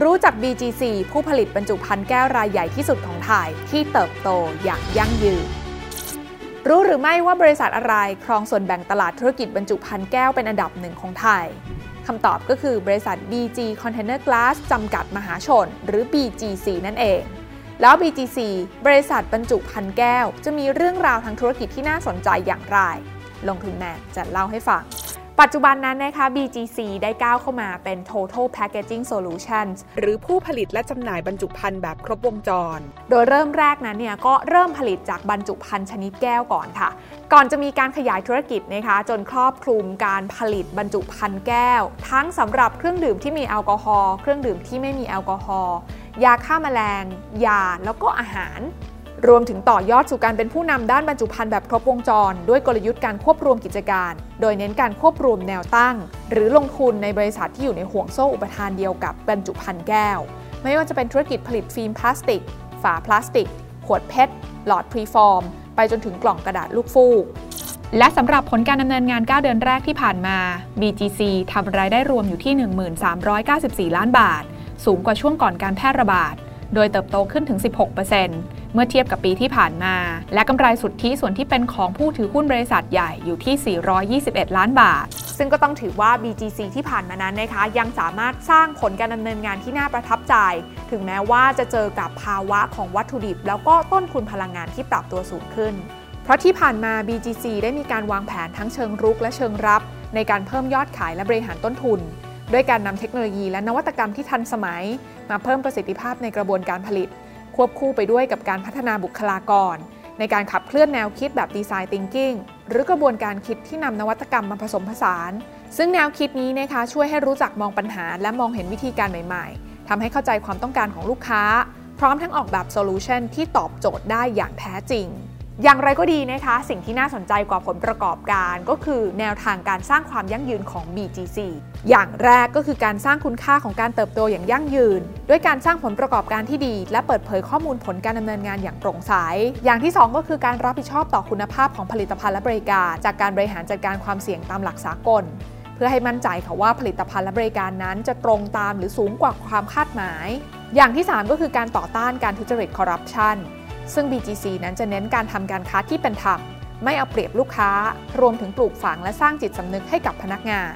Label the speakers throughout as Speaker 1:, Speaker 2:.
Speaker 1: รู้จัก BGC ผู้ผลิตบรรจุภัณฑ์แก้วรายใหญ่ที่สุดของไทยที่เติบโตอย่างยั่งยืน รู้หรือไม่ว่าบริษัทอะไรครองส่วนแบ่งตลาดธุรกิจบรรจุภัณฑ์แก้วเป็นอันดับหนึ่งของไทยคำตอบก็คือบริษัท BG Container Glass จำกัดมหาชน หรือ BGC นั่นเอง แล้ว BGC บริษัทบรรจุภัณฑ์แก้ว จะมีเรื่องราวทางธุรกิจที่น่าสนใจอย่างไร ลงทุนแมนจะเล่าให้ฟัง ปัจจุบันนั้นนะคะ BGC ได้ก้าวเข้ามาเป็น Total Packaging Solutions
Speaker 2: หรือผู้ผลิตและจำหน่ายบรรจุภัณฑ์แบบครบวงจร
Speaker 1: โดยเริ่มแรกนั้นเนี่ยก็เริ่มผลิตจากบรรจุภัณฑ์ชนิดแก้วก่อนค่ะ ก่อนจะมีการขยายธุรกิจนะคะจนครอบคลุมการผลิตบรรจุภัณฑ์แก้ว ทั้งสำหรับเครื่องดื่มที่มีแอลกอฮอล์เครื่องดื่มที่ไม่มีแอลกอฮอล์ยาฆ่าแมลง ยาแล้วก็อาหาร รวมถึงต่อยอดสู่การเป็นผู้นำด้านบรรจุภัณฑ์แบบครบวงจร ด้วยกลยุทธ์การควบรวมกิจการ โดยเน้นการควบรวมแนวตั้ง หรือลงทุนในบริษัทที่อยู่ในห่วงโซ่อุปทานเดียวกับบรรจุภัณฑ์แก้ว ไม่ว่าจะเป็นธุรกิจผลิตฟิล์มพลาสติก ฝาพลาสติก ขวด PET หลอด preform ไปจนถึงกล่องกระดาษลูกฟูกและสำหรับผลการดำเนินงาน 9 เดือนแรกที่ผ่านมา BGC ทำรายได้รวมอยู่ที่ 1394 ล้านบาท สูงกว่าช่วงก่อนการแพร่ระบาด โดยเติบโตขึ้นถึง 16% เมื่อเทียบกับปีที่ผ่านมา และกำไรสุทธิส่วนที่เป็นของผู้ถือหุ้นบริษัทใหญ่อยู่ที่ 421 ล้านบาท ซึ่งก็ต้องถือว่า BGC ที่ผ่านมานั้นนะคะ ยังสามารถสร้างผลการดำเนินงานที่น่าประทับใจ ถึงแม้ว่าจะเจอกับภาวะของวัตถุดิบ แล้วก็ต้นทุนพลังงานที่ปรับตัวสูงขึ้น เพราะที่ผ่านมา BGC ได้มีการวางแผนทั้งเชิงรุกและเชิงรับ ในการเพิ่มยอดขายและบริหารต้นทุนด้วยการนำเทคโนโลยีและนวัตกรรมที่ทันสมัย มาเพิ่มประสิทธิภาพในกระบวนการผลิต ควบคู่ไปด้วยกับการพัฒนาบุคลากร ในการขับเคลื่อนแนวคิดแบบดีไซน์ thinking หรือกระบวนการคิดที่นำนวัตกรรมมาผสมผสาน ซึ่งแนวคิดนี้นะคะช่วยให้รู้จักมองปัญหา และมองเห็นวิธีการใหม่ๆทำให้เข้าใจความต้องการของลูกค้า พร้อมทั้งออกแบบโซลูชันที่ตอบโจทย์ได้อย่างแท้จริง อย่างไรก็ดีนะคะ สิ่งที่น่าสนใจกว่าผลประกอบการก็คือแนวทางการสร้างความยั่งยืนของ BGC อย่างแรกก็คือการสร้างคุณค่าของการเติบโตอย่างยั่งยืน ด้วยการสร้างผลประกอบการที่ดี และเปิดเผยข้อมูลผลการดำเนินงานอย่างโปร่งใส อย่างที่ 2 ก็คือการรับผิดชอบต่อคุณภาพของผลิตภัณฑ์และบริการ จากการบริหารจัดการความเสี่ยงตามหลักสากล เพื่อให้มั่นใจค่ะว่าผลิตภัณฑ์และบริการนั้นจะตรงตามหรือสูงกว่าความคาดหมาย อย่างที่ 3 ก็คือการต่อต้านการทุจริตคอร์รัปชัน ซึ่ง BGC นั้นจะเน้นการทำการค้าที่เป็นธรรม ไม่เอาเปรียบลูกค้า รวมถึงปลูกฝังและสร้างจิตสำนึกให้กับพนักงาน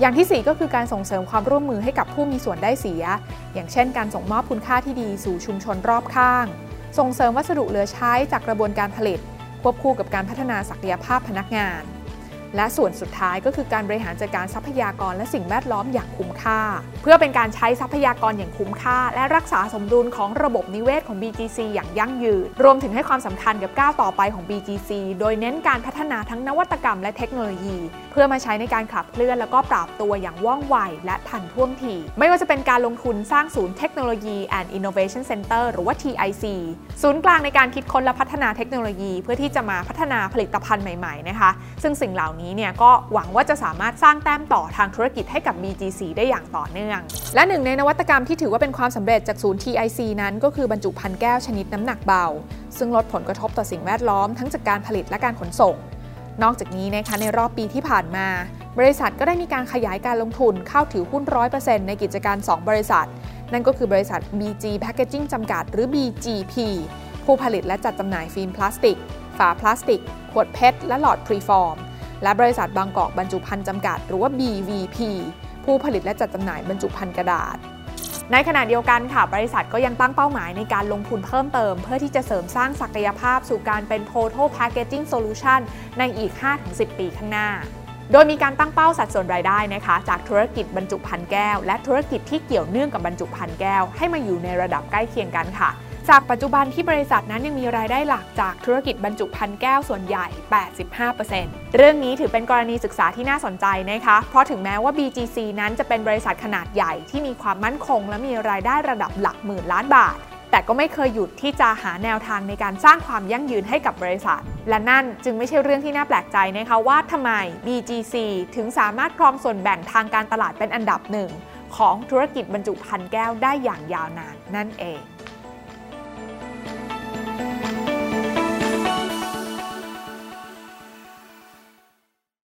Speaker 1: อย่างที่ 4 ก็คือการส่งเสริมความร่วมมือให้กับผู้มีส่วนได้เสีย อย่างเช่น การส่งมอบคุณค่าที่ดีสู่ชุมชนรอบข้าง ส่งเสริมวัสดุเหลือใช้จากกระบวนการผลิต ควบคู่กับการพัฒนาศักยภาพพนักงาน และส่วนสุดท้ายก็คือการบริหารจัดการทรัพยากรและสิ่งแวดล้อมอย่างคุ้มค่า เพื่อเป็นการใช้ทรัพยากรอย่างคุ้มค่า และรักษาสมดุลของระบบนิเวศของ BGC อย่างยั่งยืน รวมถึงให้ความสำคัญกับก้าวต่อไปของ BGC โดยเน้นการพัฒนาทั้งนวัตกรรมและเทคโนโลยีเพื่อมาใช้ในการขับเคลื่อน แล้วก็ปรับตัวอย่างว่องไวและทันท่วงที ไม่ว่าจะเป็นการลงทุนสร้างศูนย์เทคโนโลยี and Innovation Center หรือว่า TIC ศูนย์กลางในการคิดค้นและพัฒนาเทคโนโลยีเพื่อที่จะมาพัฒนาผลิตภัณฑ์ใหม่ๆนะคะ ซึ่งสิ่งเหล่านี้เนี่ยก็หวังว่าจะสามารถสร้างแต้มต่อทางธุรกิจให้กับ BGC ได้อย่างต่อเนื่อง และหนึ่งในนวัตกรรมที่ถือว่าเป็นความสำเร็จจากศูนย์ TIC นั้น ก็คือบรรจุภัณฑ์แก้วชนิดน้ำหนักเบา ซึ่งลดผลกระทบต่อสิ่งแวดล้อมทั้งจากการผลิตและการขนส่ง นอกจากนี้นะคะในรอบปีที่ผ่านมา บริษัทก็ได้มีการขยายการลงทุนเข้าถือหุ้น 100%ในกิจการ 2 บริษัท นั่นก็คือบริษัท BG Packaging จำกัด หรือ BGP ผู้ผลิตและจัดจำหน่ายฟิล์มพลาสติก ฝาพลาสติก ขวด PET และหลอด preform และบริษัทบางกอกบรรจุภัณฑ์จำกัด หรือว่า BVP ผู้ผลิตและจัดจำหน่ายบรรจุภัณฑ์กระดาษ ในขณะเดียวกันค่ะ บริษัทก็ยังตั้งเป้าหมายในการลงทุนเพิ่มเติม เพื่อที่จะเสริมสร้างศักยภาพสู่การเป็น total packaging solution ในอีก 5-10 ปีข้างหน้าโดยมีการตั้งเป้าสัดส่วนรายได้นะคะ จากธุรกิจบรรจุภัณฑ์แก้ว และธุรกิจที่เกี่ยวเนื่องกับบรรจุภัณฑ์แก้ว ให้มาอยู่ในระดับใกล้เคียงกันค่ะ จากปัจจุบันที่บริษัทนั้นยังมีรายได้หลักจากธุรกิจบรรจุภัณฑ์แก้วส่วนใหญ่ 85%เรื่องนี้ถือเป็นกรณีศึกษาที่น่าสนใจนะคะ เพราะถึงแม้ว่า BGC นั้นจะเป็นบริษัทขนาดใหญ่ที่มีความมั่นคง และมีรายได้ระดับหลักหมื่นล้านบาท แต่ก็ไม่เคยหยุดที่จะหาแนวทางในการสร้างความยั่งยืนให้กับบริษัท และนั่นจึงไม่ใช่เรื่องที่น่าแปลกใจนะคะว่าทำไม BGC ถึงสามารถครองส่วนแบ่งทางการตลาดเป็นอันดับหนึ่งของธุรกิจบรรจุภัณฑ์แก้วได้อย่างยาวนานนั่นเอง